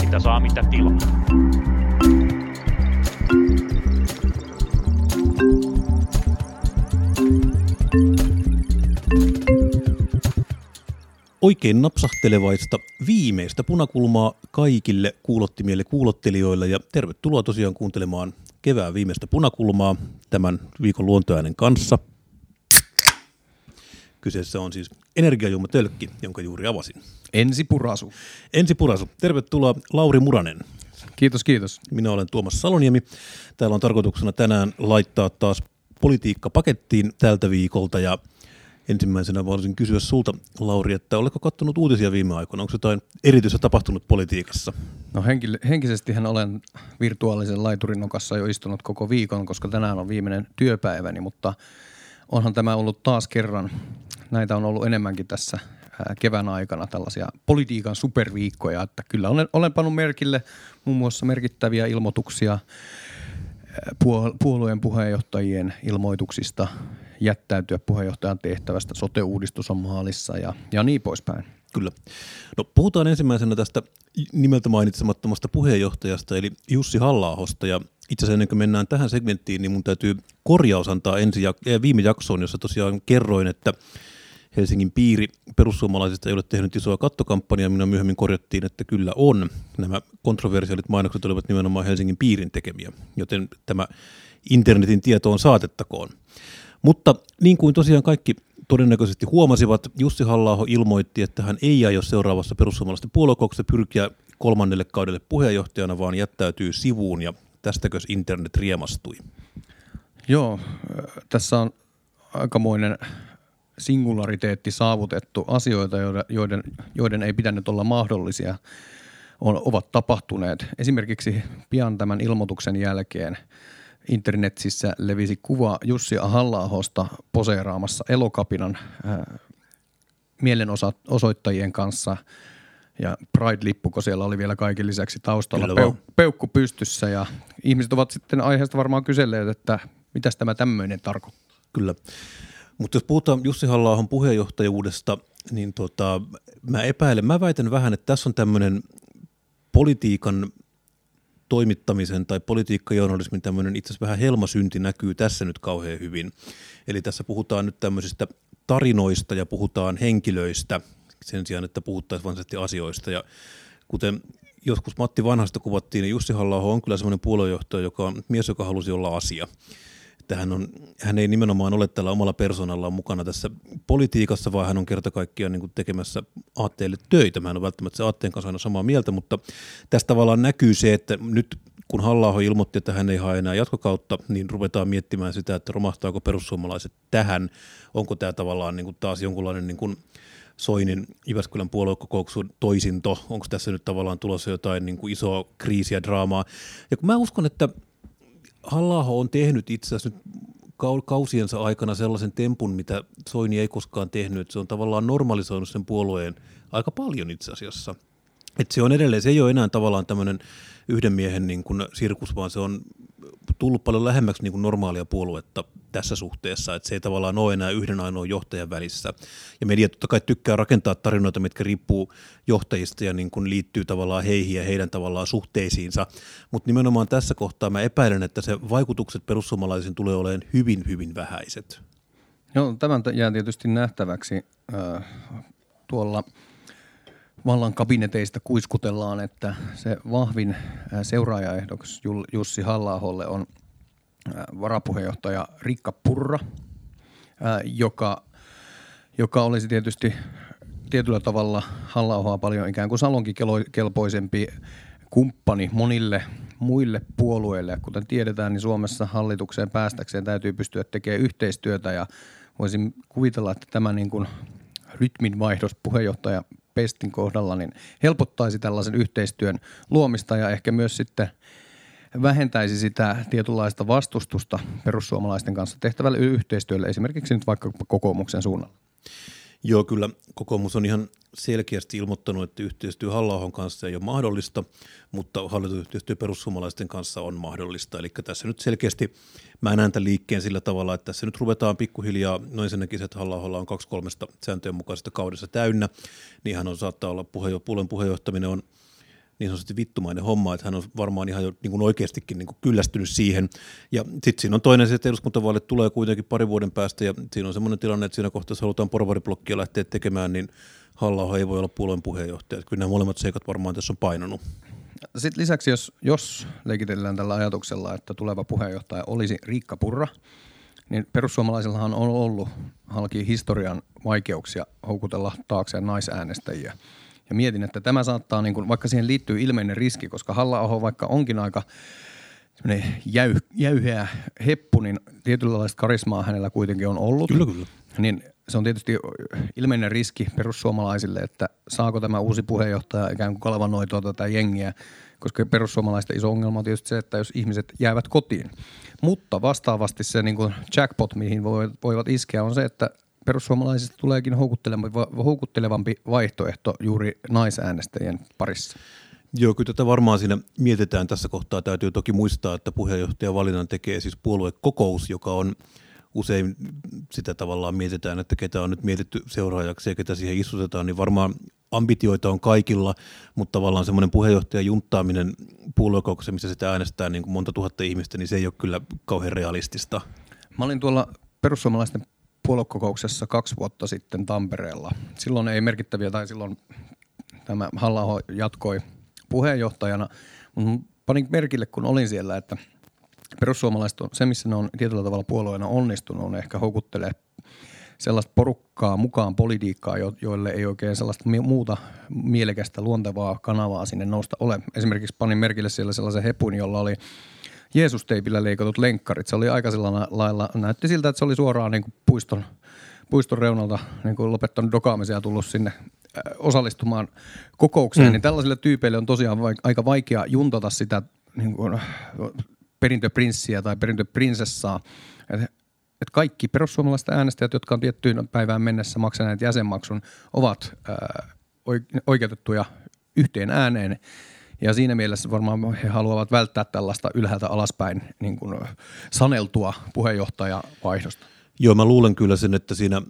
Mitä saa, mitä tilaa. Oikein napsahtelevaista viimeistä punakulmaa kaikille kuulottimille kuulottelijoille ja tervetuloa tosiaan kuuntelemaan kevään viimeistä punakulmaa tämän viikon luontoäänen kanssa. Kyseessä on siis energiajuomatölkki, jonka juuri avasin. Ensi purasu. Ensi purasu. Tervetuloa Lauri Muranen. Kiitos, kiitos. Minä olen Tuomas Saloniemi. Täällä on tarkoituksena tänään laittaa taas politiikka pakettiin tältä viikolta ja ensimmäisenä voisin kysyä sulta, Lauri, että oletko katsonut uutisia viime aikoina? Onko jotain erityistä tapahtunut politiikassa? No henkil- henkisestihän olen virtuaalisen laiturin nokassa jo istunut koko viikon, koska tänään on viimeinen työpäiväni, mutta onhan tämä ollut taas kerran, näitä on ollut enemmänkin tässä kevään aikana tällaisia politiikan superviikkoja, että kyllä olen, olen pannut merkille muun muassa merkittäviä ilmoituksia puolueen puheenjohtajien ilmoituksista jättäytyä puheenjohtajan tehtävästä, sote-uudistus on maalissa ja, ja niin poispäin. Kyllä. No puhutaan ensimmäisenä tästä nimeltä mainitsemattomasta puheenjohtajasta, eli Jussi halla ja itse asiassa ennen kuin mennään tähän segmenttiin, niin mun täytyy korjaus antaa ensi jak- viime jaksoon, jossa tosiaan kerroin, että Helsingin piiri perussuomalaisista ei ole tehnyt isoa kattokampanjaa, minä myöhemmin korjattiin, että kyllä on. Nämä kontroversiaalit mainokset olivat nimenomaan Helsingin piirin tekemiä, joten tämä internetin tieto on saatettakoon. Mutta niin kuin tosiaan kaikki todennäköisesti huomasivat, Jussi halla ilmoitti, että hän ei aio seuraavassa perussuomalaisten puoluekokouksessa pyrkiä kolmannelle kaudelle puheenjohtajana, vaan jättäytyy sivuun ja tästäkös internet riemastui. Joo, tässä on aikamoinen singulariteetti saavutettu, asioita, joiden, joiden ei pitänyt olla mahdollisia, on, ovat tapahtuneet. Esimerkiksi pian tämän ilmoituksen jälkeen internetissä levisi kuva Jussi halla poseeraamassa elokapinan äh, mielenosoittajien kanssa ja Pride-lippu, kun siellä oli vielä kaiken lisäksi taustalla peu- peukku pystyssä ja ihmiset ovat sitten aiheesta varmaan kyselleet, että mitä tämä tämmöinen tarkoittaa. Kyllä. Mutta jos puhutaan Jussi halla puheenjohtajuudesta, niin tota, mä epäilen, mä väitän vähän, että tässä on tämmöinen politiikan toimittamisen tai politiikkajournalismin tämmöinen itse asiassa vähän helmasynti näkyy tässä nyt kauhean hyvin. Eli tässä puhutaan nyt tämmöisistä tarinoista ja puhutaan henkilöistä sen sijaan, että puhuttaisiin varsinaisesti asioista. Ja kuten joskus Matti Vanhasta kuvattiin, niin Jussi halla on kyllä semmoinen puoluejohtaja, joka on mies, joka halusi olla asia että hän, on, hän ei nimenomaan ole tällä omalla persoonallaan mukana tässä politiikassa, vaan hän on kerta kaikkiaan niin tekemässä aatteelle töitä. Mä en ole välttämättä se aatteen kanssa aina samaa mieltä, mutta tästä tavallaan näkyy se, että nyt kun halla ilmoitti, että hän ei hae enää jatkokautta, niin ruvetaan miettimään sitä, että romahtaako perussuomalaiset tähän. Onko tämä tavallaan niin kuin taas jonkunlainen niin kuin Soinin Iväskylän puoluekokouksun toisinto, onko tässä nyt tavallaan tulossa jotain niin kuin isoa kriisiä, draamaa. Ja kun mä uskon, että halla on tehnyt itse asiassa nyt kausiensa aikana sellaisen tempun, mitä Soini ei koskaan tehnyt. Se on tavallaan normalisoinut sen puolueen aika paljon itse asiassa. Et se on edelleen, se ei ole enää tavallaan tämmöinen yhden miehen niin kuin sirkus, vaan se on tullut paljon lähemmäksi niin kuin normaalia puoluetta tässä suhteessa, että se ei tavallaan ole enää yhden ainoan johtajan välissä. Ja media totta kai tykkää rakentaa tarinoita, mitkä riippuu johtajista ja niin kuin liittyy tavallaan heihin ja heidän tavallaan suhteisiinsa, mutta nimenomaan tässä kohtaa mä epäilen, että se vaikutukset perussuomalaisiin tulee olemaan hyvin, hyvin vähäiset. Joo, tämän jää tietysti nähtäväksi äh, tuolla – vallan kabineteista kuiskutellaan, että se vahvin seuraajaehdokas Jussi halla on varapuheenjohtaja Rikka Purra, joka, joka olisi tietysti tietyllä tavalla halla paljon ikään kuin salonkikelpoisempi kumppani monille muille puolueille. Kuten tiedetään, niin Suomessa hallitukseen päästäkseen täytyy pystyä tekemään yhteistyötä ja voisin kuvitella, että tämä niin kuin rytminvaihdos puheenjohtaja Pestin kohdalla, niin helpottaisi tällaisen yhteistyön luomista ja ehkä myös sitten vähentäisi sitä tietynlaista vastustusta perussuomalaisten kanssa tehtävälle yhteistyölle, esimerkiksi nyt vaikka kokoomuksen suunnalla. Joo, kyllä kokoomus on ihan selkeästi ilmoittanut, että yhteistyö halla kanssa ei ole mahdollista, mutta hallitusyhteistyö perussuomalaisten kanssa on mahdollista. Eli tässä nyt selkeästi mä näen tämän liikkeen sillä tavalla, että tässä nyt ruvetaan pikkuhiljaa, noin sen näkisi, että halla on kaksi kolmesta sääntöjen mukaisesta kaudessa täynnä, niin hän on saattaa olla puheenjo- puolen puheenjohtaminen on – niin sanotusti vittumainen homma, että hän on varmaan ihan jo niin kuin oikeastikin niin kuin kyllästynyt siihen. Ja sitten siinä on toinen se, että eduskuntavaalit tulee kuitenkin pari vuoden päästä ja siinä on semmoinen tilanne, että siinä kohtaa, jos halutaan porvariblokkia lähteä tekemään, niin halla ei voi olla puolueen puheenjohtaja. Kyllä nämä molemmat seikat varmaan tässä on painanut. Sitten lisäksi, jos, jos leikitellään tällä ajatuksella, että tuleva puheenjohtaja olisi Riikka Purra, niin perussuomalaisillahan on ollut halki historian vaikeuksia houkutella taakseen naisäänestäjiä. Ja mietin, että tämä saattaa, niin kuin, vaikka siihen liittyy ilmeinen riski, koska halla vaikka onkin aika jäy, jäyheä heppu, niin tietynlaista karismaa hänellä kuitenkin on ollut. Kyllä, kyllä. Niin se on tietysti ilmeinen riski perussuomalaisille, että saako tämä uusi puheenjohtaja ikään kuin kalvanoitua tätä jengiä, koska perussuomalaisten iso ongelma on tietysti se, että jos ihmiset jäävät kotiin. Mutta vastaavasti se niin kuin jackpot, mihin voivat iskeä, on se, että perussuomalaisista tuleekin houkuttelevampi vaihtoehto juuri naisäänestäjien parissa. Joo, kyllä tätä varmaan siinä mietitään tässä kohtaa. Täytyy toki muistaa, että puheenjohtajan valinnan tekee siis puoluekokous, joka on usein sitä tavallaan mietitään, että ketä on nyt mietitty seuraajaksi ja ketä siihen istutetaan, niin varmaan ambitioita on kaikilla, mutta tavallaan semmoinen puheenjohtajan junttaaminen puoluekokouksessa, missä sitä äänestää niin kuin monta tuhatta ihmistä, niin se ei ole kyllä kauhean realistista. Mä olin tuolla perussuomalaisten puoluekokouksessa kaksi vuotta sitten Tampereella. Silloin ei merkittäviä, tai silloin tämä halla jatkoi puheenjohtajana, mutta panin merkille, kun olin siellä, että perussuomalaiset on, se missä ne on tietyllä tavalla puolueena onnistunut, on ehkä houkuttelee sellaista porukkaa mukaan politiikkaa, joille ei oikein sellaista muuta mielekästä luontevaa kanavaa sinne nousta ole. Esimerkiksi panin merkille siellä sellaisen hepun, jolla oli Jeesus-teipillä leikatut lenkkarit. Se oli aika lailla, näytti siltä, että se oli suoraan niin kuin puiston, puiston reunalta niin kuin lopettanut dokaamisen ja tullut sinne äh, osallistumaan kokoukseen, mm. niin tällaisille tyypeille on tosiaan aika vaikea juntata sitä niin kuin, perintöprinssiä tai perintöprinsessaa. Et, et kaikki perussuomalaiset äänestäjät, jotka on tiettyyn päivään mennessä maksaneet jäsenmaksun, ovat ää, äh, oikeutettuja yhteen ääneen. Ja siinä mielessä varmaan he haluavat välttää tällaista ylhäältä alaspäin niin kuin saneltua puheenjohtajavaihdosta. Joo, mä luulen kyllä sen, että siinä,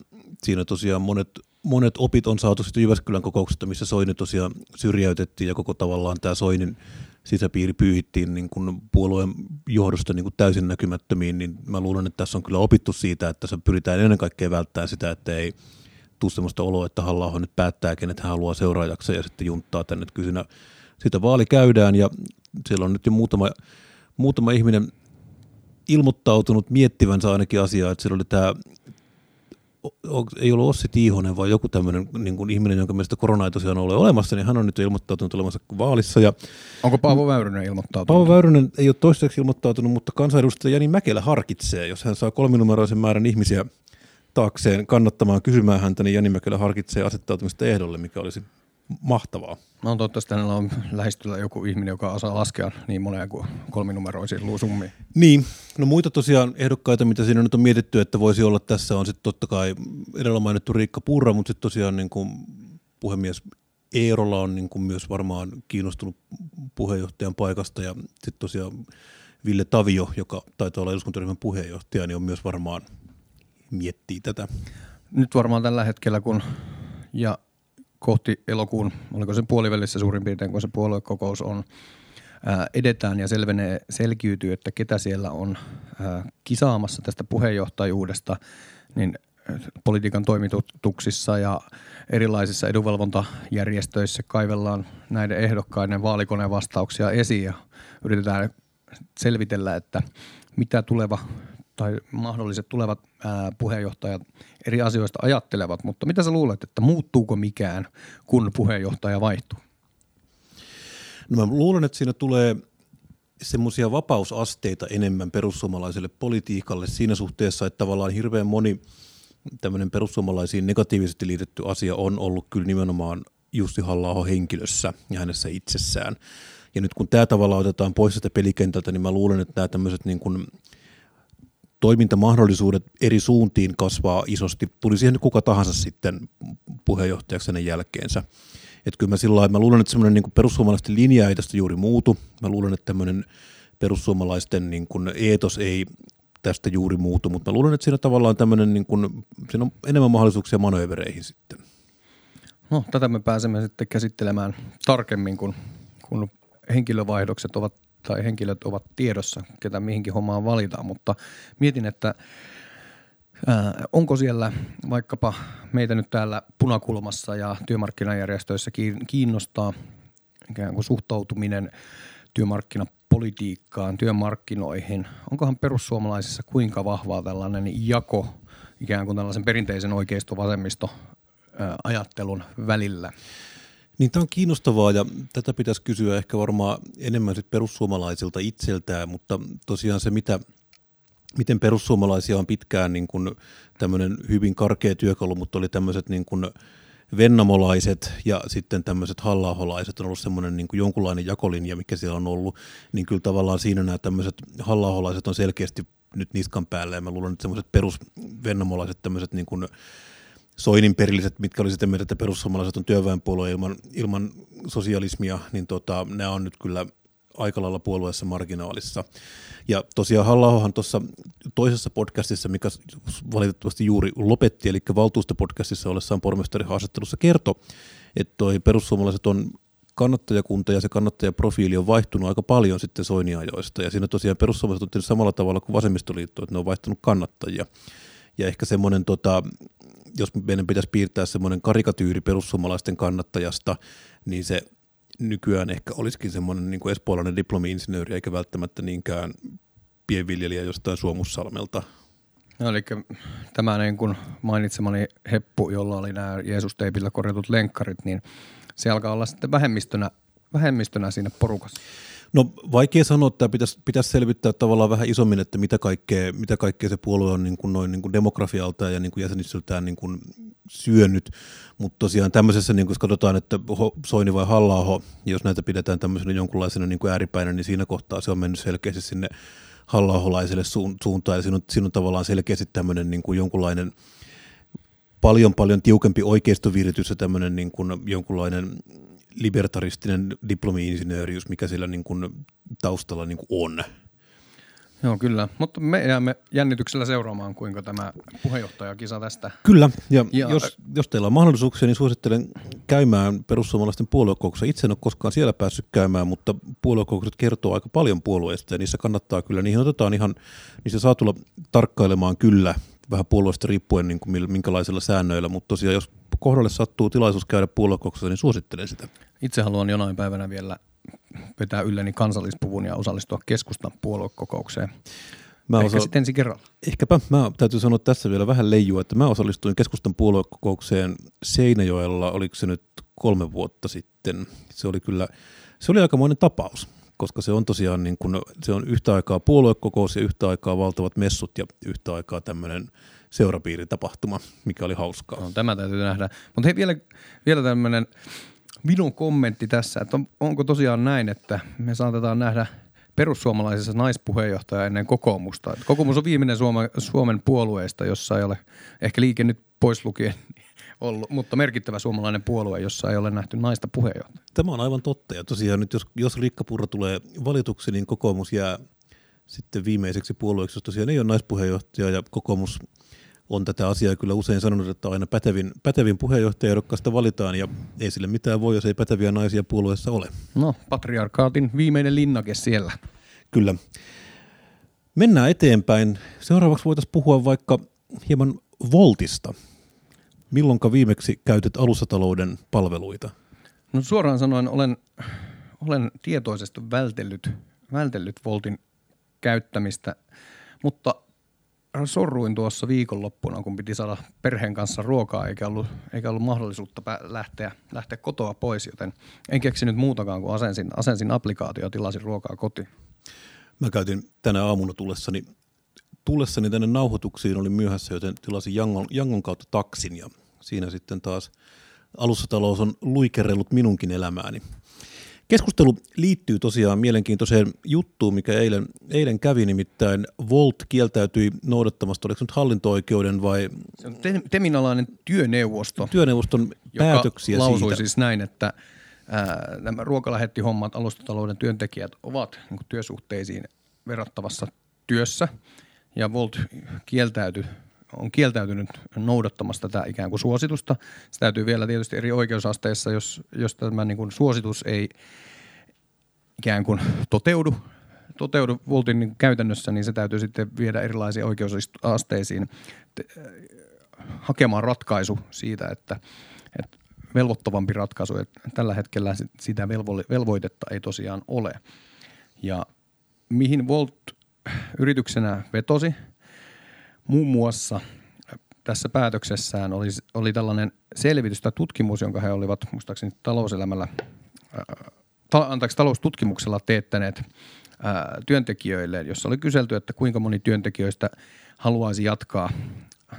siinä tosiaan monet, monet opit on saatu sitten Jyväskylän kokouksesta, missä Soini tosiaan syrjäytettiin ja koko tavallaan tämä Soinin sisäpiiri pyyhittiin niin kuin puolueen johdosta niin kuin täysin näkymättömiin, niin mä luulen, että tässä on kyllä opittu siitä, että se pyritään ennen kaikkea välttämään sitä, että ei tule sellaista oloa, että halla nyt päättää, kenet hän haluaa seuraajaksi ja sitten junttaa tänne. Kyllä siinä sitä vaali käydään ja siellä on nyt jo muutama, muutama ihminen ilmoittautunut miettivänsä ainakin asiaa, että siellä oli tämä ei ollut Ossi Tiihonen, vaan joku tämmöinen niin kuin ihminen, jonka mielestä korona ei tosiaan ole olemassa, niin hän on nyt ilmoittautunut olemassa vaalissa. Ja Onko Paavo Väyrynen ilmoittautunut? Paavo Väyrynen ei ole toistaiseksi ilmoittautunut, mutta kansanedustaja Jani Mäkelä harkitsee, jos hän saa kolminumeroisen määrän ihmisiä taakseen kannattamaan kysymään häntä, niin Jani Mäkelä harkitsee asettautumista ehdolle, mikä olisi mahtavaa. No toivottavasti hänellä on lähestyllä joku ihminen, joka osaa laskea niin monia kuin kolminumeroisia luusummia. Niin, no muita tosiaan ehdokkaita, mitä siinä nyt on mietitty, että voisi olla tässä on sitten totta kai edellä mainittu Riikka Purra, mutta sitten tosiaan niin kuin puhemies Eerola on niin kuin myös varmaan kiinnostunut puheenjohtajan paikasta ja sitten tosiaan Ville Tavio, joka taitaa olla eduskuntaryhmän puheenjohtaja, niin on myös varmaan miettii tätä. Nyt varmaan tällä hetkellä, kun ja kohti elokuun, oliko se puolivälissä suurin piirtein, kun se puoluekokous on, ää, edetään ja selvenee, selkiytyy, että ketä siellä on ää, kisaamassa tästä puheenjohtajuudesta, niin politiikan toimituksissa ja erilaisissa edunvalvontajärjestöissä kaivellaan näiden ehdokkaiden vaalikoneen vastauksia esiin ja yritetään selvitellä, että mitä tuleva tai mahdolliset tulevat puheenjohtajat eri asioista ajattelevat, mutta mitä sä luulet, että muuttuuko mikään, kun puheenjohtaja vaihtuu? No mä luulen, että siinä tulee semmoisia vapausasteita enemmän perussuomalaiselle politiikalle siinä suhteessa, että tavallaan hirveän moni tämmöinen perussuomalaisiin negatiivisesti liitetty asia on ollut kyllä nimenomaan Jussi halla henkilössä ja hänessä itsessään. Ja nyt kun tämä tavalla otetaan pois sitä pelikentältä, niin mä luulen, että nämä tämmöiset niin kuin toimintamahdollisuudet eri suuntiin kasvaa isosti. Tuli siihen kuka tahansa sitten puheenjohtajaksi hänen jälkeensä. Että kyllä mä sillä mä luulen, että semmoinen niin perussuomalaisten linja ei tästä juuri muutu. Mä luulen, että tämmöinen perussuomalaisten niin kuin eetos ei tästä juuri muutu, mutta mä luulen, että siinä tavallaan tämmöinen, niin kuin, siinä on enemmän mahdollisuuksia manöövereihin sitten. No, tätä me pääsemme sitten käsittelemään tarkemmin, kun, kun henkilövaihdokset ovat tai henkilöt ovat tiedossa, ketä mihinkin hommaan valitaan, mutta mietin, että ää, onko siellä vaikkapa meitä nyt täällä punakulmassa ja työmarkkinajärjestöissä kiinnostaa ikään kuin suhtautuminen työmarkkinapolitiikkaan, työmarkkinoihin. Onkohan perussuomalaisissa kuinka vahvaa tällainen jako ikään kuin tällaisen perinteisen oikeisto-vasemmisto ajattelun välillä? Niin tämä on kiinnostavaa ja tätä pitäisi kysyä ehkä varmaan enemmän sit perussuomalaisilta itseltään, mutta tosiaan se, mitä, miten perussuomalaisia on pitkään niin kuin tämmöinen hyvin karkea työkalu, mutta oli tämmöiset niin kuin vennamolaiset ja sitten tämmöiset hallaholaiset on ollut semmoinen niin jonkunlainen jakolinja, mikä siellä on ollut, niin kyllä tavallaan siinä nämä tämmöiset hallaholaiset on selkeästi nyt niskan päällä ja mä luulen, että semmoiset perusvennamolaiset tämmöiset niin kuin Soinin perilliset, mitkä oli sitten mieltä, että perussuomalaiset on työväenpuolue ilman, ilman sosialismia, niin tota, nämä on nyt kyllä aika lailla puolueessa marginaalissa. Ja tosiaan halla tuossa toisessa podcastissa, mikä valitettavasti juuri lopetti, eli valtuustopodcastissa ollessaan haastattelussa kertoi, että toi perussuomalaiset on kannattajakunta ja se kannattajaprofiili on vaihtunut aika paljon sitten Soiniajoista. Ja siinä tosiaan perussuomalaiset on tehnyt samalla tavalla kuin vasemmistoliitto, että ne on vaihtanut kannattajia. Ja ehkä semmoinen tota, jos meidän pitäisi piirtää semmoinen karikatyyri perussuomalaisten kannattajasta, niin se nykyään ehkä olisikin semmoinen niin kuin espoolainen diplomi-insinööri, eikä välttämättä niinkään pienviljelijä jostain Suomussalmelta. No, eli tämä niin kuin mainitsemani heppu, jolla oli nämä Jeesus-teipillä korjatut lenkkarit, niin se alkaa olla sitten vähemmistönä, vähemmistönä siinä porukassa. No vaikea sanoa, että pitäisi, pitäisi selvittää tavallaan vähän isommin, että mitä kaikkea, mitä kaikkea se puolue on niin kuin noin niin kuin demografialta ja niin jäsenistöltään niin syönyt, mutta tosiaan tämmöisessä, niin kuin jos katsotaan, että Soini vai halla jos näitä pidetään tämmöisenä jonkunlaisena niin kuin ääripäinä, niin siinä kohtaa se on mennyt selkeästi sinne halla suuntaan. Ja siinä on, siinä on tavallaan selkeästi tämmöinen niin kuin jonkunlainen paljon paljon tiukempi oikeistoviritys ja tämmöinen niin kuin jonkunlainen libertaristinen diplomi-insinöörius, mikä siellä niin kuin taustalla niin kuin on. Joo, kyllä. Mutta me jäämme jännityksellä seuraamaan, kuinka tämä puheenjohtajakisa tästä. Kyllä, ja, ja jos, jos teillä on mahdollisuuksia, niin suosittelen käymään perussuomalaisten puoluekokouksessa. Itse en ole koskaan siellä päässyt käymään, mutta puoluekokoukset kertoo aika paljon puolueista, ja niissä kannattaa kyllä, niihin otetaan ihan, niissä saa tulla tarkkailemaan kyllä, vähän puolueesta riippuen niin kuin minkälaisilla säännöillä, mutta tosiaan jos kohdalle sattuu tilaisuus käydä puoluekokouksessa, niin suosittelen sitä. Itse haluan jonain päivänä vielä vetää ylleni kansallispuvun ja osallistua keskustan puoluekokoukseen. Mä Ehkä osa... sitten ensi kerralla. Ehkäpä. Mä täytyy sanoa tässä vielä vähän leijua, että mä osallistuin keskustan puoluekokoukseen Seinäjoella, oliko se nyt kolme vuotta sitten. Se oli kyllä, se oli aikamoinen tapaus, koska se on tosiaan niin kun, se on yhtä aikaa puoluekokous ja yhtä aikaa valtavat messut ja yhtä aikaa tämmöinen – seurapiiritapahtuma, mikä oli hauskaa. No, tämä täytyy nähdä. Mutta hei, vielä, vielä tämmöinen minun kommentti tässä, että on, onko tosiaan näin, että me saatetaan nähdä perussuomalaisessa naispuheenjohtaja ennen kokoomusta. Kokoomus on viimeinen Suomen, Suomen puolueesta, jossa ei ole, ehkä liike nyt pois lukien ollut, mutta merkittävä suomalainen puolue, jossa ei ole nähty naista puheenjohtajaa. Tämä on aivan totta ja tosiaan nyt jos, jos Riikka Purra tulee valituksi, niin kokoomus jää sitten viimeiseksi puolueeksi, jos tosiaan ei ole naispuheenjohtaja ja kokoomus – on tätä asiaa kyllä usein sanonut, että aina pätevin, pätevin puheenjohtajaehdokkaasta valitaan ja ei sille mitään voi, jos ei päteviä naisia puolueessa ole. No, patriarkaatin viimeinen linnake siellä. Kyllä. Mennään eteenpäin. Seuraavaksi voitaisiin puhua vaikka hieman Voltista. Milloinka viimeksi käytit alustatalouden palveluita? No suoraan sanoen olen, olen tietoisesti vältellyt, vältellyt Voltin käyttämistä, mutta sorruin tuossa viikonloppuna, kun piti saada perheen kanssa ruokaa, eikä ollut, eikä ollut mahdollisuutta lähteä, lähteä kotoa pois, joten en keksinyt muutakaan kuin asensin, asensin applikaatio ja tilasin ruokaa kotiin. Mä käytin tänä aamuna tullessani, tullessani tänne nauhoituksiin, oli myöhässä, joten tilasin Jangon, Jangon kautta taksin ja siinä sitten taas alussatalous on luikerellut minunkin elämääni. Keskustelu liittyy tosiaan mielenkiintoiseen juttuun, mikä eilen, eilen kävi, nimittäin Volt kieltäytyi noudattamasta, oliko se nyt hallinto-oikeuden vai... Se on Teminalainen työneuvosto. Työneuvoston päätöksiä joka lausui siitä. siis näin, että ää, nämä ruokalähettihommat, alustatalouden työntekijät ovat niin työsuhteisiin verrattavassa työssä, ja Volt kieltäytyi on kieltäytynyt noudattamasta tätä ikään kuin suositusta. Se täytyy vielä tietysti eri oikeusasteissa, jos, jos tämä niin kuin suositus ei ikään kuin toteudu, toteudu Voltin niin käytännössä, niin se täytyy sitten viedä erilaisiin oikeusasteisiin te, hakemaan ratkaisu siitä, että, että velvoittavampi ratkaisu, että tällä hetkellä sitä velvo, velvoitetta ei tosiaan ole. Ja mihin Volt yrityksenä vetosi – Muun muassa tässä päätöksessään oli, oli tällainen selvitys tai tutkimus, jonka he olivat muistaakseni talouselämällä, ää, ta, anteeksi, taloustutkimuksella teettäneet ää, työntekijöille, jossa oli kyselty, että kuinka moni työntekijöistä haluaisi jatkaa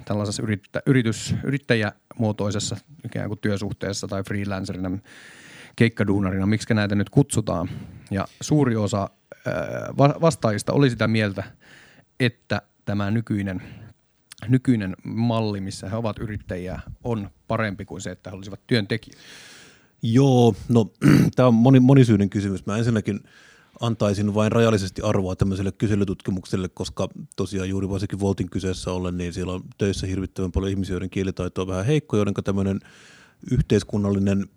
tällaisessa yrittä, yritys, yrittäjämuotoisessa ikään kuin työsuhteessa tai freelancerina, keikkaduunarina, miksi näitä nyt kutsutaan. Ja suuri osa ää, vastaajista oli sitä mieltä, että tämä nykyinen, nykyinen malli, missä he ovat yrittäjiä, on parempi kuin se, että he olisivat työntekijöitä? Joo, no tämä on moni, monisyinen kysymys. Mä ensinnäkin antaisin vain rajallisesti arvoa tämmöiselle kyselytutkimukselle, koska tosiaan juuri varsinkin Voltin kyseessä ollen, niin siellä on töissä hirvittävän paljon ihmisiä, joiden kielitaito on vähän heikko, joiden tämmöinen yhteiskunnallinen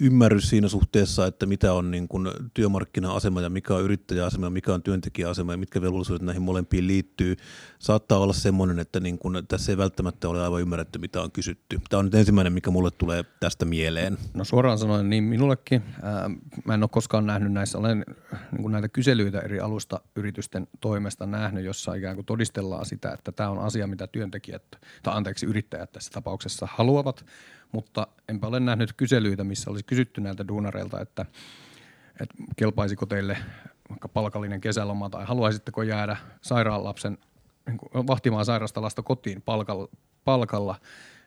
ymmärrys siinä suhteessa, että mitä on niin kuin työmarkkina-asema ja mikä on yrittäjäasema ja mikä on työntekijäasema ja mitkä velvollisuudet näihin molempiin liittyy, saattaa olla semmoinen, että niin kuin tässä ei välttämättä ole aivan ymmärretty, mitä on kysytty. Tämä on nyt ensimmäinen, mikä mulle tulee tästä mieleen. No suoraan sanoen niin minullekin. Mä en ole koskaan nähnyt näissä, olen niin näitä kyselyitä eri alusta yritysten toimesta nähnyt, jossa ikään kuin todistellaan sitä, että tämä on asia, mitä työntekijät, tai anteeksi yrittäjät tässä tapauksessa haluavat – mutta enpä ole nähnyt kyselyitä, missä olisi kysytty näiltä duunareilta, että, että kelpaisiko teille vaikka palkallinen kesäloma tai haluaisitteko jäädä sairaalapsen niin vahtimaan sairasta lasta kotiin palkalla, palkalla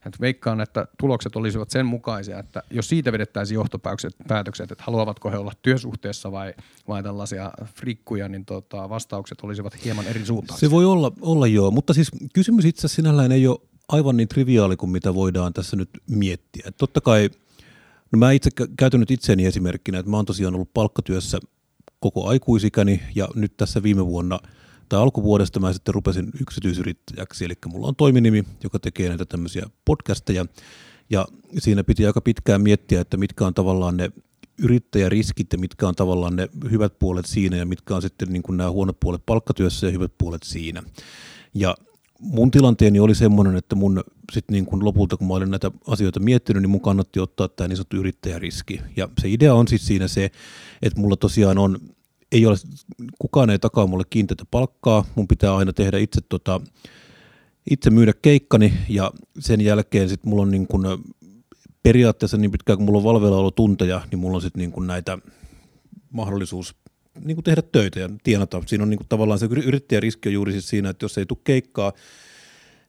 että veikkaan, että tulokset olisivat sen mukaisia, että jos siitä vedettäisiin johtopäätökset, että haluavatko he olla työsuhteessa vai, vai tällaisia frikkuja, niin tota, vastaukset olisivat hieman eri suuntaan. Se voi olla, olla joo, mutta siis kysymys itse sinällään ei ole aivan niin triviaali kuin mitä voidaan tässä nyt miettiä. Et totta kai, no mä itse käytän nyt itseäni esimerkkinä, että mä oon tosiaan ollut palkkatyössä koko aikuisikäni ja nyt tässä viime vuonna tai alkuvuodesta mä sitten rupesin yksityisyrittäjäksi, eli mulla on toiminimi, joka tekee näitä tämmöisiä podcasteja ja siinä piti aika pitkään miettiä, että mitkä on tavallaan ne yrittäjäriskit ja mitkä on tavallaan ne hyvät puolet siinä ja mitkä on sitten niin kuin nämä huonot puolet palkkatyössä ja hyvät puolet siinä. Ja mun tilanteeni oli semmoinen, että mun sit niin kun lopulta, kun mä olin näitä asioita miettinyt, niin mun kannatti ottaa tämä niin sanottu yrittäjäriski. Ja se idea on siis siinä se, että mulla tosiaan on, ei ole, kukaan ei takaa mulle kiinteätä palkkaa, mun pitää aina tehdä itse, tota, itse myydä keikkani ja sen jälkeen sit mulla on niin kun, periaatteessa niin pitkään kun mulla on valvella tunteja, niin mulla on sitten niin näitä mahdollisuus niin kuin tehdä töitä ja tienata. Siinä on niin kuin tavallaan se yrittäjäriski on juuri siis siinä, että jos ei tule keikkaa,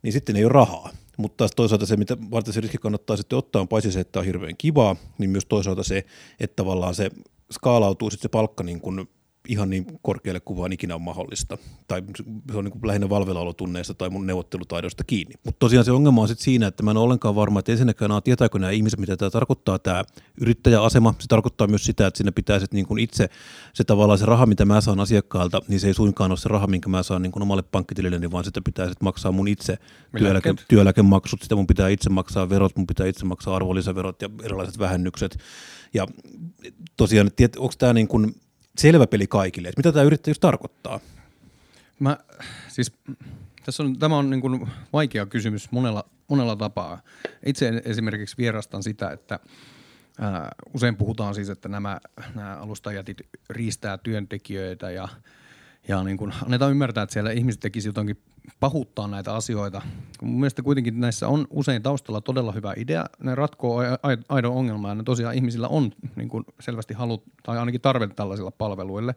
niin sitten ei ole rahaa. Mutta taas toisaalta se, mitä varten se riski kannattaa sitten ottaa, on paitsi se, että on hirveän kivaa, niin myös toisaalta se, että tavallaan se skaalautuu sitten se palkka niin kuin ihan niin korkealle kuin vaan ikinä on mahdollista. Tai se on niin kuin lähinnä valvelaolotunneista tai mun neuvottelutaidosta kiinni. Mutta tosiaan se ongelma on sitten siinä, että mä en ole ollenkaan varma, että ensinnäkään tietääkö nämä ihmiset, mitä tämä tarkoittaa, tämä yrittäjäasema. Se tarkoittaa myös sitä, että siinä pitää sitten niin kuin itse se tavallaan se raha, mitä mä saan asiakkaalta, niin se ei suinkaan ole se raha, minkä mä saan niin kuin omalle pankkitilille, vaan sitä pitää sitten maksaa mun itse työeläke, työeläkemaksut, sitä mun pitää itse maksaa verot, mun pitää itse maksaa arvonlisäverot ja erilaiset vähennykset. Ja tosiaan, onko tämä niin kuin selvä peli kaikille, että mitä tämä yrittäjyys tarkoittaa? Mä, siis, tässä on, tämä on niin kuin vaikea kysymys monella, monella tapaa. Itse esimerkiksi vierastan sitä, että ää, usein puhutaan siis, että nämä, nämä alustajätit riistää työntekijöitä ja, ja niin kuin annetaan ymmärtää, että siellä ihmiset tekisivät jotakin pahuuttaa näitä asioita. Mun mielestä kuitenkin näissä on usein taustalla todella hyvä idea. Ne ratkoo aidon ongelmaa ja ne tosiaan ihmisillä on niin kuin selvästi halu tai ainakin tarve tällaisilla palveluille.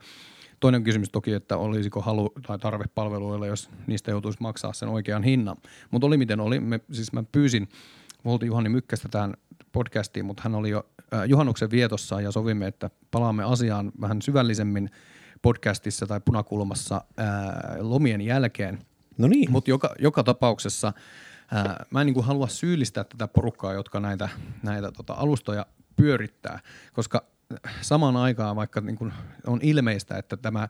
Toinen kysymys toki, että olisiko halu tai tarve palveluille, jos niistä joutuisi maksaa sen oikean hinnan. Mutta oli miten oli. Me, siis mä pyysin Volti Juhani Mykkästä tähän podcastiin, mutta hän oli jo juhannuksen vietossa ja sovimme, että palaamme asiaan vähän syvällisemmin podcastissa tai punakulmassa ää, lomien jälkeen. No niin. Mutta joka, joka tapauksessa ää, mä en niin kuin halua syyllistää tätä porukkaa, jotka näitä, näitä tota, alustoja pyörittää, koska samaan aikaan vaikka niin kuin on ilmeistä, että tämä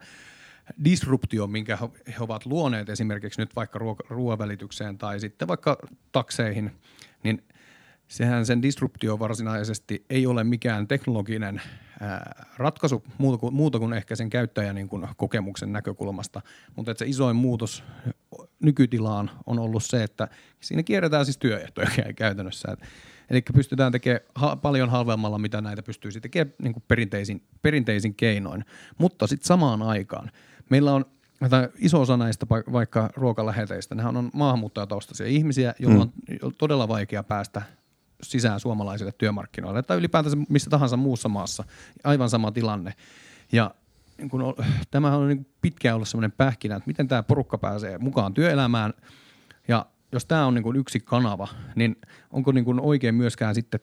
disruptio, minkä he ovat luoneet esimerkiksi nyt vaikka ruoavälitykseen tai sitten vaikka takseihin, niin sehän sen disruptio varsinaisesti ei ole mikään teknologinen ää, ratkaisu muuta kuin, muuta kuin ehkä sen käyttäjän niin kuin kokemuksen näkökulmasta, mutta että se isoin muutos nykytilaan on ollut se, että siinä kierretään siis työehtoja käytännössä. Eli pystytään tekemään ha- paljon halvemmalla, mitä näitä pystyisi tekemään niin kuin perinteisin, perinteisin keinoin. Mutta sitten samaan aikaan meillä on tai iso osa näistä vaikka ruokaläheteistä, nehän on maahanmuuttajataustaisia ihmisiä, joilla on mm. todella vaikea päästä sisään suomalaisille työmarkkinoille tai ylipäätänsä missä tahansa muussa maassa. Aivan sama tilanne. Ja niin kun, tämähän on niin pitkään ollut sellainen pähkinä, että miten tämä porukka pääsee mukaan työelämään. Ja jos tämä on niin yksi kanava, niin onko niin oikein myöskään sitten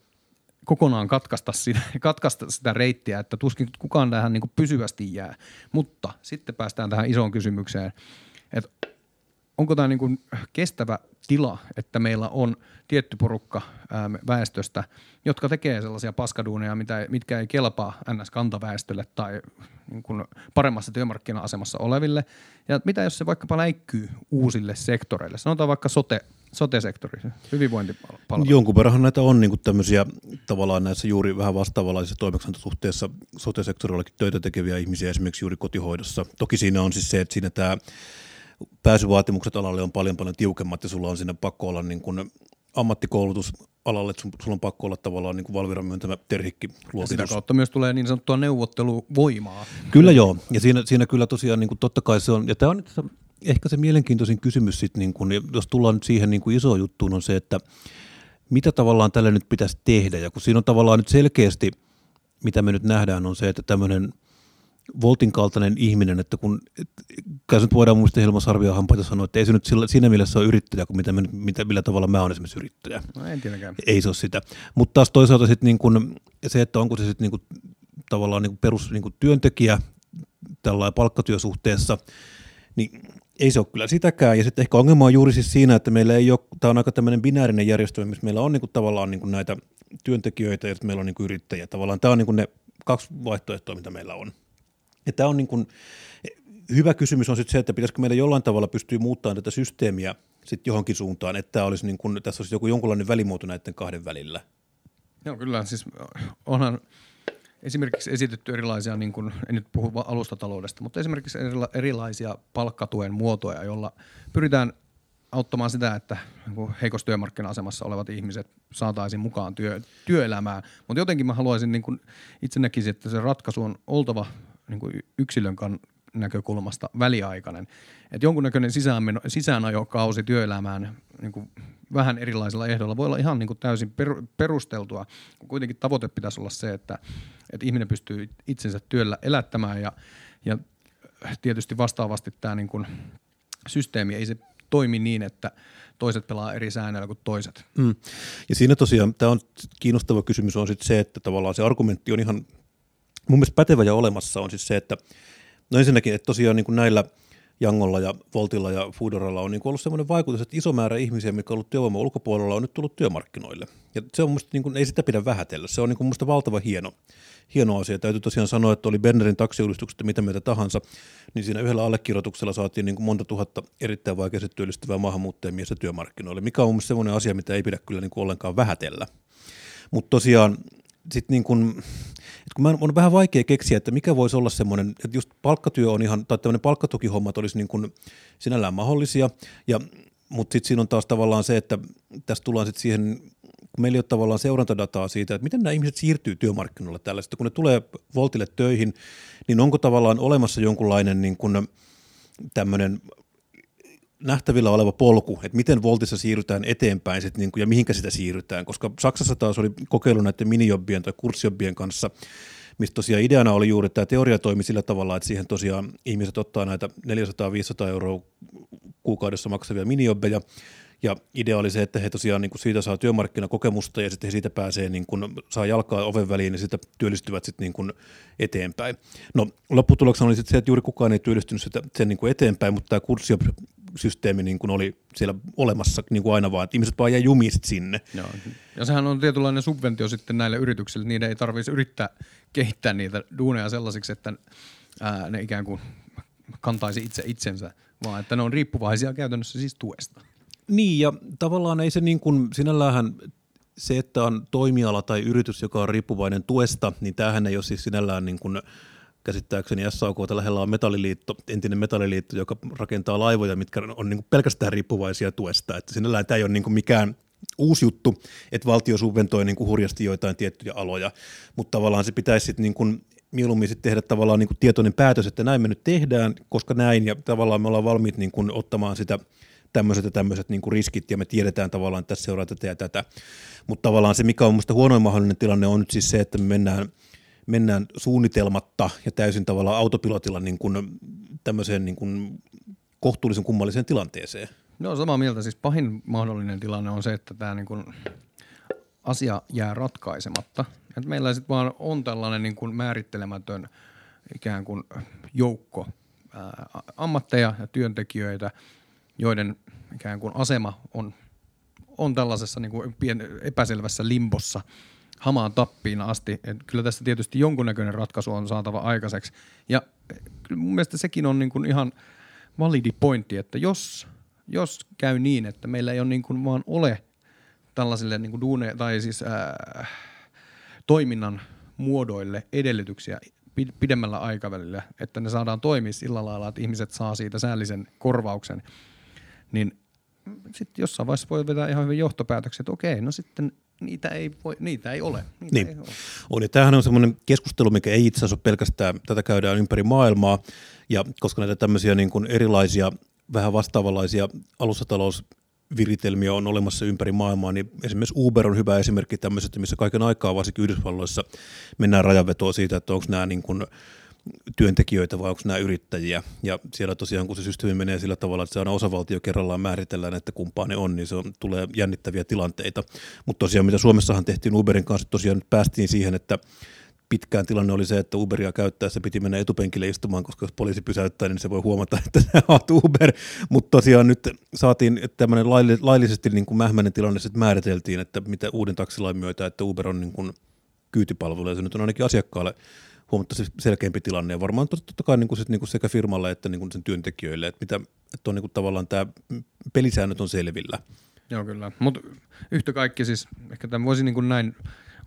kokonaan katkaista sitä, katkaista sitä reittiä, että tuskin kukaan tähän niin pysyvästi jää. Mutta sitten päästään tähän isoon kysymykseen, että onko tämä niin kestävä tila, että meillä on tietty porukka väestöstä, jotka tekee sellaisia paskaduuneja, mitä, mitkä ei kelpaa NS-kantaväestölle tai niin kuin paremmassa työmarkkina-asemassa oleville. Ja mitä jos se vaikkapa läikkyy uusille sektoreille, sanotaan vaikka sote, sote-sektori, hyvinvointipalvelu. Jonkun verran näitä on niin tämmöisiä tavallaan näissä juuri vähän vastaavanlaisissa toimeksiantosuhteessa sote-sektorillakin töitä tekeviä ihmisiä esimerkiksi juuri kotihoidossa. Toki siinä on siis se, että siinä tämä pääsyvaatimukset alalle on paljon paljon tiukemmat ja sulla on sinne pakko olla niin kuin ammattikoulutus alalle, että sulla on pakko olla tavallaan niin kuin Valviran myöntämä terhikki luokitus. Sitä kautta myös tulee niin sanottua neuvotteluvoimaa. Kyllä joo, ja siinä, siinä kyllä tosiaan niin kuin totta kai se on, ja tämä on ehkä se mielenkiintoisin kysymys sitten, niin kuin, jos tullaan nyt siihen niin kuin isoon juttuun, on se, että mitä tavallaan tälle nyt pitäisi tehdä, ja kun siinä on tavallaan nyt selkeästi, mitä me nyt nähdään, on se, että tämmöinen Voltin kaltainen ihminen, että kun, kai nyt voidaan muistaa Hilma Sarvia hampaita sanoa, että ei se nyt sillä, siinä mielessä ole yrittäjä kuin mitä, mitä, millä tavalla mä olen esimerkiksi yrittäjä. No en tietenkään. Ei se ole sitä. Mutta taas toisaalta sitten niin kun, se, että onko se sitten niin kun, tavallaan niin perus niin kun työntekijä tällä palkkatyösuhteessa, niin ei se ole kyllä sitäkään. Ja sitten ehkä ongelma on juuri siis siinä, että meillä ei ole, tämä on aika tämmöinen binäärinen järjestelmä, missä meillä on niin kuin tavallaan niin kuin näitä työntekijöitä ja meillä on niin kuin yrittäjiä. Tavallaan tämä on niin kuin ne kaksi vaihtoehtoa, mitä meillä on. Tämä on niin kuin, hyvä kysymys on sitten se, että pitäisikö meidän jollain tavalla pystyä muuttamaan tätä systeemiä sitten johonkin suuntaan, että olisi niin kuin, tässä olisi joku jonkunlainen välimuoto näiden kahden välillä. Joo, kyllä. Siis onhan esimerkiksi esitetty erilaisia, niin kuin, en nyt puhu alustataloudesta, mutta esimerkiksi erilaisia palkkatuen muotoja, joilla pyritään auttamaan sitä, että niin heikossa työmarkkina-asemassa olevat ihmiset saataisiin mukaan työ, työelämään. Mutta jotenkin mä haluaisin, niin kuin itse näkisin, että se ratkaisu on oltava niin kuin yksilön kan, näkökulmasta väliaikainen. Että jonkunnäköinen sisäänmeno, sisäänajokausi työelämään niin kuin vähän erilaisilla ehdoilla voi olla ihan niin kuin täysin per, perusteltua, kun kuitenkin tavoite pitäisi olla se, että, että ihminen pystyy itsensä työllä elättämään ja, ja tietysti vastaavasti tämä niin kuin systeemi ei se toimi niin, että toiset pelaa eri säännöillä kuin toiset. Mm. Ja siinä tosiaan tämä on kiinnostava kysymys on sitten se, että tavallaan se argumentti on ihan mun mielestä pätevä ja olemassa on siis se, että no ensinnäkin, että tosiaan niin kuin näillä Jangolla ja Voltilla ja Foodoralla on niin kuin ollut sellainen vaikutus, että iso määrä ihmisiä, mikä on ollut työvoiman ulkopuolella, on nyt tullut työmarkkinoille. Ja se on musta, niin kuin, ei sitä pidä vähätellä. Se on niin kuin musta valtava hieno, hieno asia. Täytyy tosiaan sanoa, että oli Bernerin taksiuudistuksesta mitä mieltä tahansa, niin siinä yhdellä allekirjoituksella saatiin niin kuin monta tuhatta erittäin vaikeasti työllistyvää maahanmuuttajamiestä työmarkkinoille, mikä on mun sellainen asia, mitä ei pidä kyllä niin kuin ollenkaan vähätellä. Mutta tosiaan sitten niin kun, että kun mä, on vähän vaikea keksiä, että mikä voisi olla semmoinen, että just palkkatyö on ihan, tai tämmöinen palkkatukihommat olisi niin kuin sinällään mahdollisia, ja, mutta sitten siinä on taas tavallaan se, että tässä tullaan sitten siihen, kun meillä ei ole tavallaan seurantadataa siitä, että miten nämä ihmiset siirtyy työmarkkinoille tällaista, kun ne tulee Voltille töihin, niin onko tavallaan olemassa jonkunlainen niin kuin tämmöinen nähtävillä oleva polku, että miten Voltissa siirrytään eteenpäin sit, niin kuin, ja mihinkä sitä siirrytään, koska Saksassa taas oli kokeilu näiden minijobbien tai kurssijobbien kanssa, mistä tosiaan ideana oli juuri, että tämä teoria toimi sillä tavalla, että siihen tosiaan ihmiset ottaa näitä 400-500 euroa kuukaudessa maksavia minijobbeja, Ja idea oli se, että he tosiaan niin kuin siitä saa työmarkkinakokemusta ja sitten he siitä pääsee, niin kuin, saa jalkaa oven väliin ja sitten työllistyvät sitten niin kuin eteenpäin. No lopputuloksena oli sitten se, että juuri kukaan ei työllistynyt sitä, sen niin kuin eteenpäin, mutta tämä kurssisysteemi niin kuin oli siellä olemassa niin kuin aina vaan, että ihmiset vaan jäi jumiin sinne. Joo. Ja sehän on tietynlainen subventio sitten näille yrityksille, niiden ei tarvitsisi yrittää kehittää niitä duuneja sellaisiksi, että ää, ne ikään kuin kantaisi itse itsensä, vaan että ne on riippuvaisia käytännössä siis tuesta. Niin, ja tavallaan ei se niin kuin, sinällähän se, että on toimiala tai yritys, joka on riippuvainen tuesta, niin tämähän ei ole siis sinällään niin kuin, käsittääkseni SAK lähellä on metalliliitto, entinen metalliliitto, joka rakentaa laivoja, mitkä on niin pelkästään riippuvaisia tuesta. Että sinällään tämä ei ole niin mikään uusi juttu, että valtio subventoi niin hurjasti joitain tiettyjä aloja, mutta tavallaan se pitäisi sitten niin mieluummin sitten tehdä tavallaan niin tietoinen päätös, että näin me nyt tehdään, koska näin, ja tavallaan me ollaan valmiit niin kuin ottamaan sitä tämmöiset ja tämmöiset niin kuin riskit, ja me tiedetään tavallaan, että tässä seuraa tätä ja tätä. Mutta tavallaan se, mikä on minusta huonoin mahdollinen tilanne, on nyt siis se, että me mennään, mennään suunnitelmatta ja täysin tavallaan autopilotilla niin kuin tämmöiseen niin kuin kohtuullisen kummalliseen tilanteeseen. No samaa mieltä. Siis pahin mahdollinen tilanne on se, että tämä niin kuin asia jää ratkaisematta. Et meillä sitten vaan on tällainen niin kuin määrittelemätön ikään kuin joukko ää, ammatteja ja työntekijöitä, joiden ikään kuin asema on, on tällaisessa niin kuin pien, epäselvässä limbossa hamaan tappiin asti. Et kyllä tässä tietysti jonkunnäköinen ratkaisu on saatava aikaiseksi. Ja kyllä mun mielestä sekin on niin kuin ihan validi pointti, että jos, jos käy niin, että meillä ei ole niin kuin vaan ole tällaisille niin kuin duune, tai siis ää, toiminnan muodoille edellytyksiä pidemmällä aikavälillä, että ne saadaan toimia sillä lailla, että ihmiset saa siitä säällisen korvauksen, niin sitten jossain vaiheessa voi vetää ihan hyvin johtopäätökset, että okei, no sitten niitä ei, voi, niitä ei ole. Niitä niin. ei ole. On, ja tämähän on semmoinen keskustelu, mikä ei itse asiassa ole pelkästään, tätä käydään ympäri maailmaa, ja koska näitä tämmöisiä niin kuin erilaisia, vähän vastaavanlaisia alussatalous viritelmiä on olemassa ympäri maailmaa, niin esimerkiksi Uber on hyvä esimerkki tämmöisestä, missä kaiken aikaa varsinkin Yhdysvalloissa mennään rajanvetoa siitä, että onko nämä niin kuin työntekijöitä vai onko nämä yrittäjiä. Ja siellä tosiaan, kun se systeemi menee sillä tavalla, että se aina osavaltio kerrallaan määritellään, että kumpaa ne on, niin se on, tulee jännittäviä tilanteita. Mutta tosiaan, mitä Suomessahan tehtiin Uberin kanssa, tosiaan nyt päästiin siihen, että pitkään tilanne oli se, että Uberia käyttäessä piti mennä etupenkille istumaan, koska jos poliisi pysäyttää, niin se voi huomata, että sä oot Uber. Mutta tosiaan nyt saatiin tämmöinen laillisesti niin kuin mähmäinen tilanne, että määriteltiin, että mitä uuden taksilain myötä, että Uber on niin kuin kyytipalvelu, ja se nyt on ainakin asiakkaalle huomattavasti selkeämpi tilanne, ja varmaan totta kai niin kuin sit, niin kuin sekä firmalle että niin kuin sen työntekijöille, että, mitä, että on niin kuin tavallaan tämä pelisäännöt on selvillä. Joo, kyllä. Mutta yhtä kaikki siis, ehkä tämä voisi niin kuin näin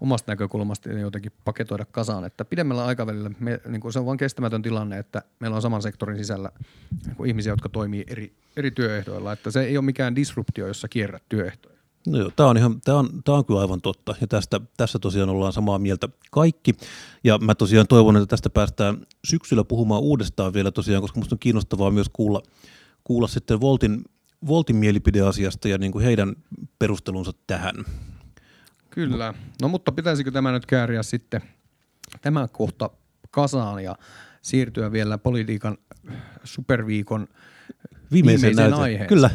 omasta näkökulmasta jotenkin paketoida kasaan, että pidemmällä aikavälillä me, niin kuin se on vain kestämätön tilanne, että meillä on saman sektorin sisällä niin ihmisiä, jotka toimii eri, eri työehdoilla, että se ei ole mikään disruptio, jossa kierrät työehtoja. No joo, tämä on, ihan, tämä, on, tämä on kyllä aivan totta ja tästä, tässä tosiaan ollaan samaa mieltä kaikki ja mä tosiaan toivon, että tästä päästään syksyllä puhumaan uudestaan vielä tosiaan, koska musta on kiinnostavaa myös kuulla, kuulla sitten Voltin, Voltin mielipideasiasta ja niin kuin heidän perustelunsa tähän. Kyllä. No mutta pitäisikö tämä nyt kääriä sitten tämä kohta kasaan ja siirtyä vielä politiikan superviikon viimeiseen, viimeiseen aiheeseen? Kyllä.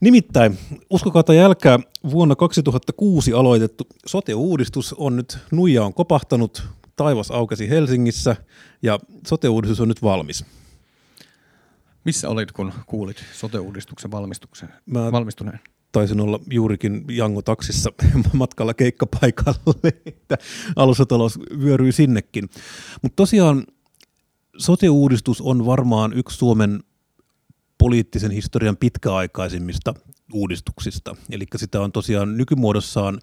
Nimittäin, uskokaa tai jälkää, vuonna 2006 aloitettu sote-uudistus on nyt, nuija on kopahtanut, taivas aukesi Helsingissä ja sote-uudistus on nyt valmis. Missä olit, kun kuulit sote-uudistuksen valmistuksen, Mä valmistuneen? taisin olla juurikin Jango taksissa matkalla keikkapaikalle, että alusatalous vyöryi sinnekin. Mutta tosiaan sote-uudistus on varmaan yksi Suomen poliittisen historian pitkäaikaisimmista uudistuksista. Eli sitä on tosiaan nykymuodossaan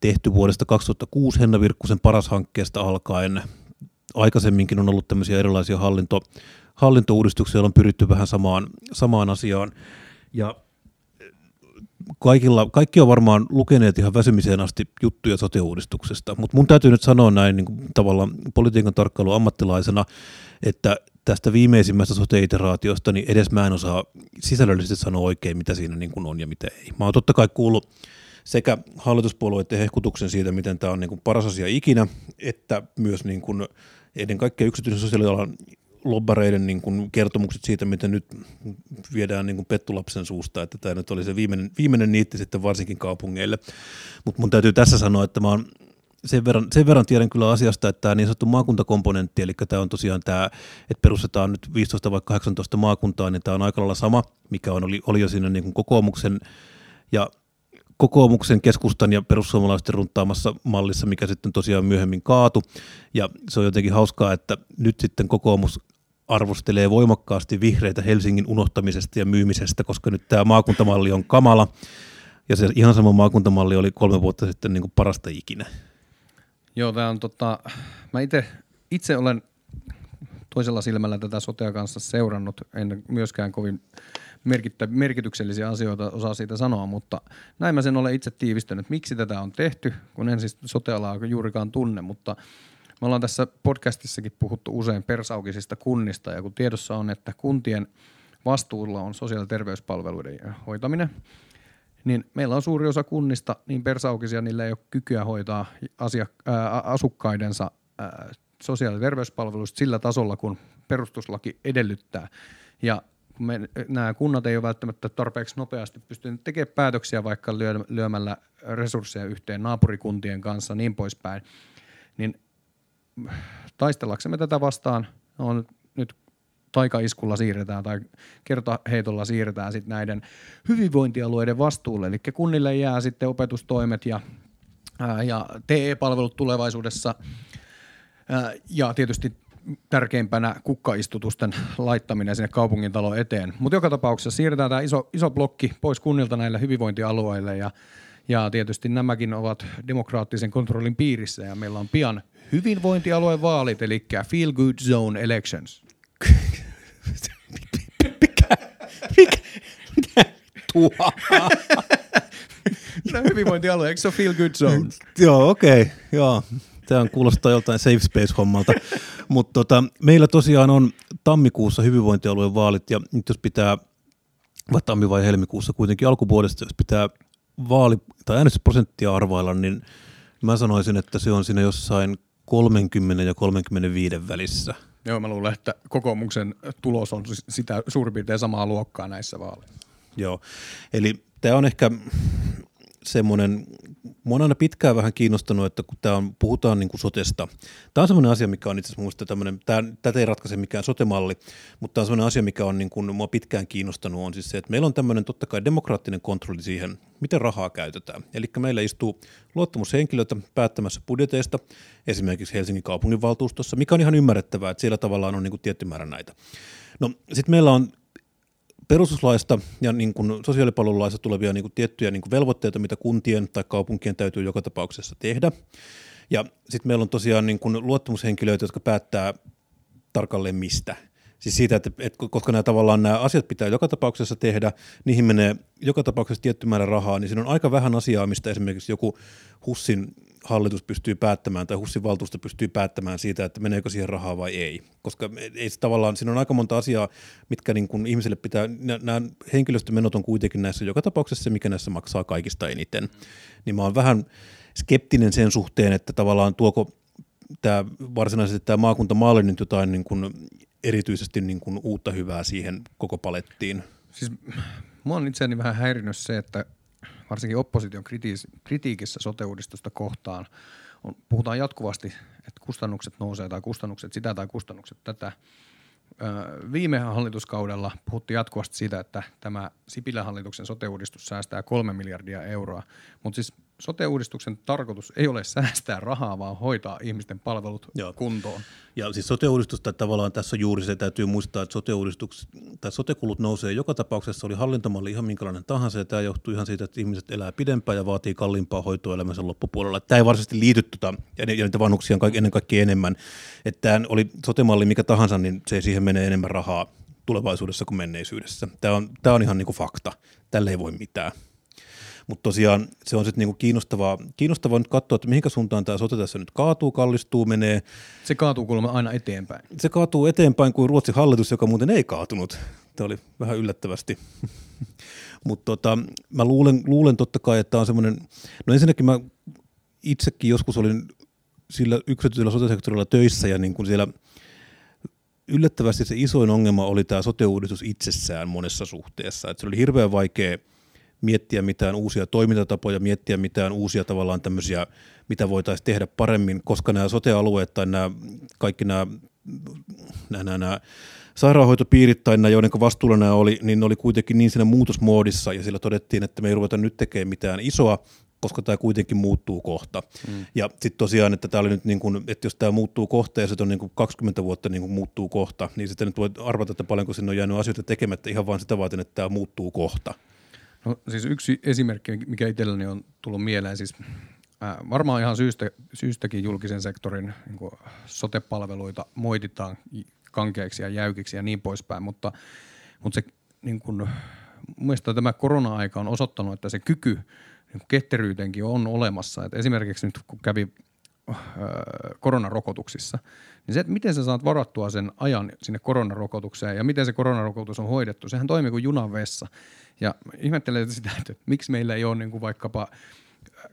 tehty vuodesta 2006 Henna Virkkusen paras-hankkeesta alkaen. Aikaisemminkin on ollut tämmöisiä erilaisia hallinto, hallintouudistuksia, joilla on pyritty vähän samaan, samaan asiaan. Ja kaikilla, kaikki on varmaan lukeneet ihan väsymiseen asti juttuja sote-uudistuksesta, mutta mun täytyy nyt sanoa näin niin kuin tavallaan politiikan tarkkailu ammattilaisena, että tästä viimeisimmästä sote-iteraatiosta, niin edes mä en osaa sisällöllisesti sanoa oikein, mitä siinä niin kuin on ja mitä ei. Mä oon totta kai kuullut sekä hallituspuolueiden hehkutuksen siitä, miten tämä on niin kuin paras asia ikinä, että myös niin kuin ennen kaikkea yksityisen sosiaalialan lobbareiden niin kuin kertomukset siitä, miten nyt viedään niin kuin pettulapsen suusta, että tämä nyt oli se viimeinen, viimeinen niitti sitten varsinkin kaupungeille. Mutta mun täytyy tässä sanoa, että mä oon sen verran, sen verran tiedän kyllä asiasta, että tämä niin sanottu maakuntakomponentti, eli tämä on tosiaan tämä, että perustetaan nyt 15 vai 18 maakuntaa, niin tämä on aika lailla sama, mikä on, oli, oli jo siinä niin kuin kokoomuksen ja kokoomuksen, keskustan ja perussuomalaisten runtaamassa mallissa, mikä sitten tosiaan myöhemmin kaatu. Ja se on jotenkin hauskaa, että nyt sitten kokoomus arvostelee voimakkaasti vihreitä Helsingin unohtamisesta ja myymisestä, koska nyt tämä maakuntamalli on kamala. Ja se ihan sama maakuntamalli oli kolme vuotta sitten niin kuin parasta ikinä. Joo, tämä on tota, mä itse, itse olen toisella silmällä tätä sotea kanssa seurannut, en myöskään kovin merkittä, merkityksellisiä asioita osaa siitä sanoa, mutta näin mä sen olen itse tiivistänyt, miksi tätä on tehty, kun en siis sotealaa juurikaan tunne, mutta me ollaan tässä podcastissakin puhuttu usein persaukisista kunnista ja kun tiedossa on, että kuntien vastuulla on sosiaali- ja terveyspalveluiden hoitaminen, niin meillä on suuri osa kunnista niin persaukisia, niillä ei ole kykyä hoitaa asiak- ää, asukkaidensa ää, sosiaali- ja terveyspalveluista sillä tasolla, kun perustuslaki edellyttää. Ja me, nämä kunnat ei ole välttämättä tarpeeksi nopeasti pystynyt tekemään päätöksiä vaikka lyömällä resursseja yhteen naapurikuntien kanssa niin poispäin, niin taistellaksemme tätä vastaan on nyt taikaiskulla siirretään tai kertaheitolla siirretään sitten näiden hyvinvointialueiden vastuulle. Eli kunnille jää sitten opetustoimet ja, ja TE-palvelut tulevaisuudessa ja tietysti tärkeimpänä kukkaistutusten laittaminen sinne kaupungin talon eteen. Mutta joka tapauksessa siirretään tämä iso, iso blokki pois kunnilta näille hyvinvointialueille ja, ja tietysti nämäkin ovat demokraattisen kontrollin piirissä ja meillä on pian hyvinvointialueen vaalit, eli Feel Good Zone Elections. Mikä, mikä, tuo? no, hyvinvointialue, eikö se ole Feel Good Zone? joo, okei, okay, joo. Tämä kuulostaa joltain safe space-hommalta. Mutta tota, meillä tosiaan on tammikuussa hyvinvointialueen vaalit, ja nyt jos pitää, vai tammi vai helmikuussa kuitenkin alkuvuodesta, jos pitää vaali- tai äänestysprosenttia arvailla, niin mä sanoisin, että se on siinä jossain 30 ja 35 välissä. Joo, mä luulen, että kokoomuksen tulos on sitä suurin piirtein samaa luokkaa näissä vaaleissa. Joo, eli tämä on ehkä semmoinen, mua on aina pitkään vähän kiinnostanut, että kun tää on, puhutaan niin kuin sotesta. Tämä on semmoinen asia, mikä on itse asiassa tämmöinen, tämä, tätä ei ratkaise mikään sotemalli, mutta tämä on semmoinen asia, mikä on niin kuin, mua pitkään kiinnostanut, on siis se, että meillä on tämmöinen totta kai demokraattinen kontrolli siihen, miten rahaa käytetään. Eli meillä istuu luottamushenkilöitä päättämässä budjeteista, esimerkiksi Helsingin kaupunginvaltuustossa, mikä on ihan ymmärrettävää, että siellä tavallaan on niin kuin tietty määrä näitä. No sitten meillä on perustuslaista ja niin kuin sosiaalipalvelulaista tulevia niin kuin tiettyjä niin kuin velvoitteita, mitä kuntien tai kaupunkien täytyy joka tapauksessa tehdä. Ja sitten meillä on tosiaan niin kuin luottamushenkilöitä, jotka päättää tarkalleen mistä. Siis siitä, että, että koska nämä tavallaan nämä asiat pitää joka tapauksessa tehdä, niihin menee joka tapauksessa tietty määrä rahaa, niin siinä on aika vähän asiaa, mistä esimerkiksi joku HUSSin hallitus pystyy päättämään tai HUSSin valtuusto pystyy päättämään siitä, että meneekö siihen rahaa vai ei. Koska ei se tavallaan, siinä on aika monta asiaa, mitkä niin kuin ihmisille pitää, nämä henkilöstömenot on kuitenkin näissä joka tapauksessa se, mikä näissä maksaa kaikista eniten. Niin mä oon vähän skeptinen sen suhteen, että tavallaan tuoko tämä varsinaisesti tämä maakuntamalli nyt jotain niin kuin erityisesti niin kuin uutta hyvää siihen koko palettiin. Siis mua on itseäni vähän häirinyt se, että varsinkin opposition kritiikissä sote-uudistusta kohtaan on, puhutaan jatkuvasti, että kustannukset nousee tai kustannukset sitä tai kustannukset tätä. Viime hallituskaudella puhuttiin jatkuvasti siitä, että tämä Sipilän hallituksen sote-uudistus säästää kolme miljardia euroa, mutta siis sote-uudistuksen tarkoitus ei ole säästää rahaa, vaan hoitaa ihmisten palvelut Joo. kuntoon. Ja siis sote-uudistusta tavallaan tässä juuri se täytyy muistaa, että sote tai sote-kulut nousee joka tapauksessa, oli hallintomalli ihan minkälainen tahansa, ja tämä johtuu ihan siitä, että ihmiset elää pidempään ja vaatii kalliimpaa hoitoa elämänsä loppupuolella. Tämä ei varsinaisesti liity tuota, ja niitä vanhuksia on ennen kaikkea enemmän. Että tämä oli sote-malli mikä tahansa, niin se siihen menee enemmän rahaa tulevaisuudessa kuin menneisyydessä. Tämä on, tämä on ihan niin kuin fakta. Tälle ei voi mitään. Mutta tosiaan se on sitten niinku kiinnostavaa, kiinnostavaa nyt katsoa, että mihinkä suuntaan tämä sote tässä nyt kaatuu, kallistuu, menee. Se kaatuu kuulemma aina eteenpäin. Se kaatuu eteenpäin kuin Ruotsin hallitus, joka muuten ei kaatunut. Tämä oli vähän yllättävästi. Mutta tota, mä luulen, luulen totta kai, että on semmoinen, no ensinnäkin mä itsekin joskus olin sillä yksityisellä sote töissä ja niin kuin siellä yllättävästi se isoin ongelma oli tämä sote-uudistus itsessään monessa suhteessa. Et se oli hirveän vaikea miettiä mitään uusia toimintatapoja, miettiä mitään uusia tavallaan tämmöisiä, mitä voitaisiin tehdä paremmin, koska nämä sote-alueet tai nämä, kaikki nämä, nämä, nämä, nämä sairaanhoitopiirit tai nämä, joiden vastuulla nämä oli, niin ne oli kuitenkin niin siinä muutosmoodissa ja sillä todettiin, että me ei ruveta nyt tekemään mitään isoa, koska tämä kuitenkin muuttuu kohta. Mm. Ja sitten tosiaan, että tämä oli nyt niin kuin, että jos tämä muuttuu kohta ja se on niin kuin 20 vuotta niin kuin muuttuu kohta, niin sitten nyt voi arvata, että paljonko sinne on jäänyt asioita tekemättä ihan vain sitä varten, että tämä muuttuu kohta. No siis yksi esimerkki, mikä itselläni on tullut mieleen, siis äh, varmaan ihan syystä, syystäkin julkisen sektorin niin sote-palveluita moititaan kankeiksi ja jäykiksi ja niin poispäin, mutta, mutta se niin kuin, mielestäni tämä korona-aika on osoittanut, että se kyky niin ketteryytenkin on olemassa. Et esimerkiksi nyt kun kävi äh, koronarokotuksissa, niin se, että miten sä saat varattua sen ajan sinne koronarokotukseen ja miten se koronarokotus on hoidettu, sehän toimii kuin junan vessa. Ja ihmettelen sitä, että miksi meillä ei ole niin kuin vaikkapa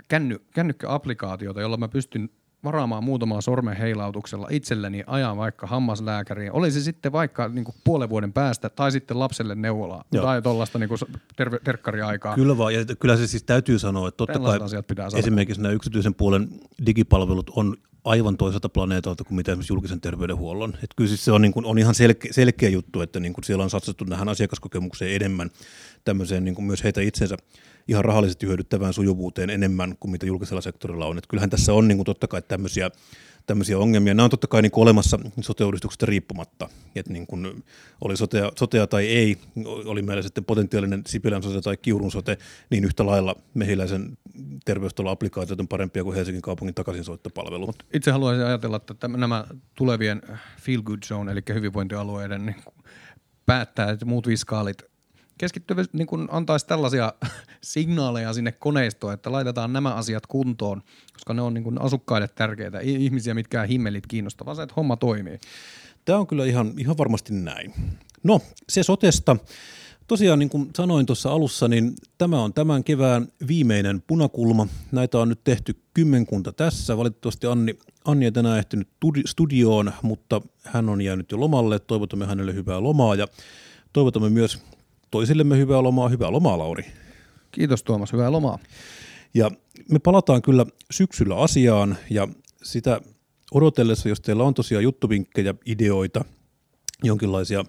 känny, kännykkäapplikaatiota, jolla mä pystyn varaamaan muutamaa sormen heilautuksella itselleni ajan vaikka hammaslääkäriin. Oli se sitten vaikka niin kuin puolen vuoden päästä tai sitten lapselle neuvolaa Joo. tai tuollaista niin terve, terkkariaikaa. Kyllä vaan, ja kyllä se siis täytyy sanoa, että totta kai asiat pitää esimerkiksi nämä yksityisen puolen digipalvelut on aivan toiselta planeetalta kuin mitä esimerkiksi julkisen terveydenhuollon. Että kyllä siis se on, niin kuin, on ihan selkeä, selkeä juttu, että niin kuin siellä on satsattu näihin asiakaskokemukseen enemmän tämmöiseen niin kuin myös heitä itsensä ihan rahallisesti hyödyttävään sujuvuuteen enemmän kuin mitä julkisella sektorilla on. Et kyllähän tässä on niin kuin totta kai tämmöisiä, tämmöisiä ongelmia. Nämä on totta kai niin kuin olemassa sote-uudistuksesta riippumatta, että niin kuin oli sotea, sotea tai ei, oli meillä sitten potentiaalinen Sipilän sote tai Kiurun sote, niin yhtä lailla mehiläisen terveystalo-applikaatiot on parempia kuin Helsingin kaupungin takaisinsoittopalvelu. Mut itse haluaisin ajatella, että nämä tulevien feel good zone, eli hyvinvointialueiden niin päättää, että muut viskaalit keskittyvät niin kuin antaisi tällaisia signaaleja sinne koneistoon, että laitetaan nämä asiat kuntoon, koska ne on niin kuin asukkaille tärkeitä, ihmisiä, mitkä himmelit kiinnostavaa, se, että homma toimii. Tämä on kyllä ihan, ihan varmasti näin. No, se sotesta. Tosiaan niin kuin sanoin tuossa alussa, niin tämä on tämän kevään viimeinen punakulma. Näitä on nyt tehty kymmenkunta tässä. Valitettavasti Anni, Anni ei tänään ehtinyt studioon, mutta hän on jäänyt jo lomalle. Toivotamme hänelle hyvää lomaa ja toivotamme myös toisillemme hyvää lomaa. Hyvää lomaa, Lauri. Kiitos Tuomas, hyvää lomaa. Ja me palataan kyllä syksyllä asiaan ja sitä odotellessa, jos teillä on tosiaan juttuvinkkejä, ideoita, jonkinlaisia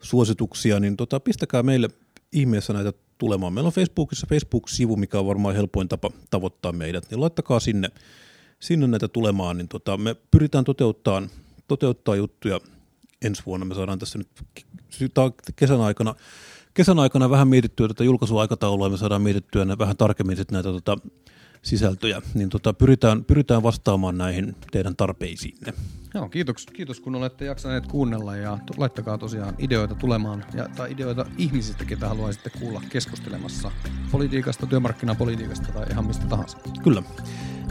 suosituksia, niin tota, pistäkää meille ihmeessä näitä tulemaan. Meillä on Facebookissa Facebook-sivu, mikä on varmaan helpoin tapa tavoittaa meidät, niin laittakaa sinne, sinne näitä tulemaan, niin tota, me pyritään toteuttaa, toteuttaa juttuja ensi vuonna. Me saadaan tässä nyt kesän aikana kesän aikana vähän mietittyä tätä julkaisuaikataulua, me saadaan mietittyä vähän tarkemmin sitten näitä tota, sisältöjä, niin tota, pyritään, pyritään vastaamaan näihin teidän tarpeisiinne. Joo, kiitos, kiitos kun olette jaksaneet kuunnella ja laittakaa tosiaan ideoita tulemaan ja, tai ideoita ihmisistä, ketä haluaisitte kuulla keskustelemassa politiikasta, työmarkkinapolitiikasta tai ihan mistä tahansa. Kyllä.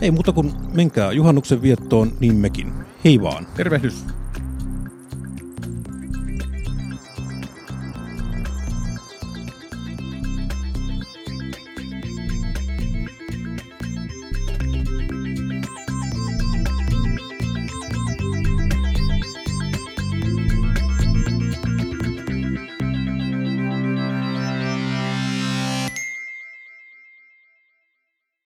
Ei muuta kuin menkää juhannuksen viettoon, niin mekin. Hei vaan. Tervehdys.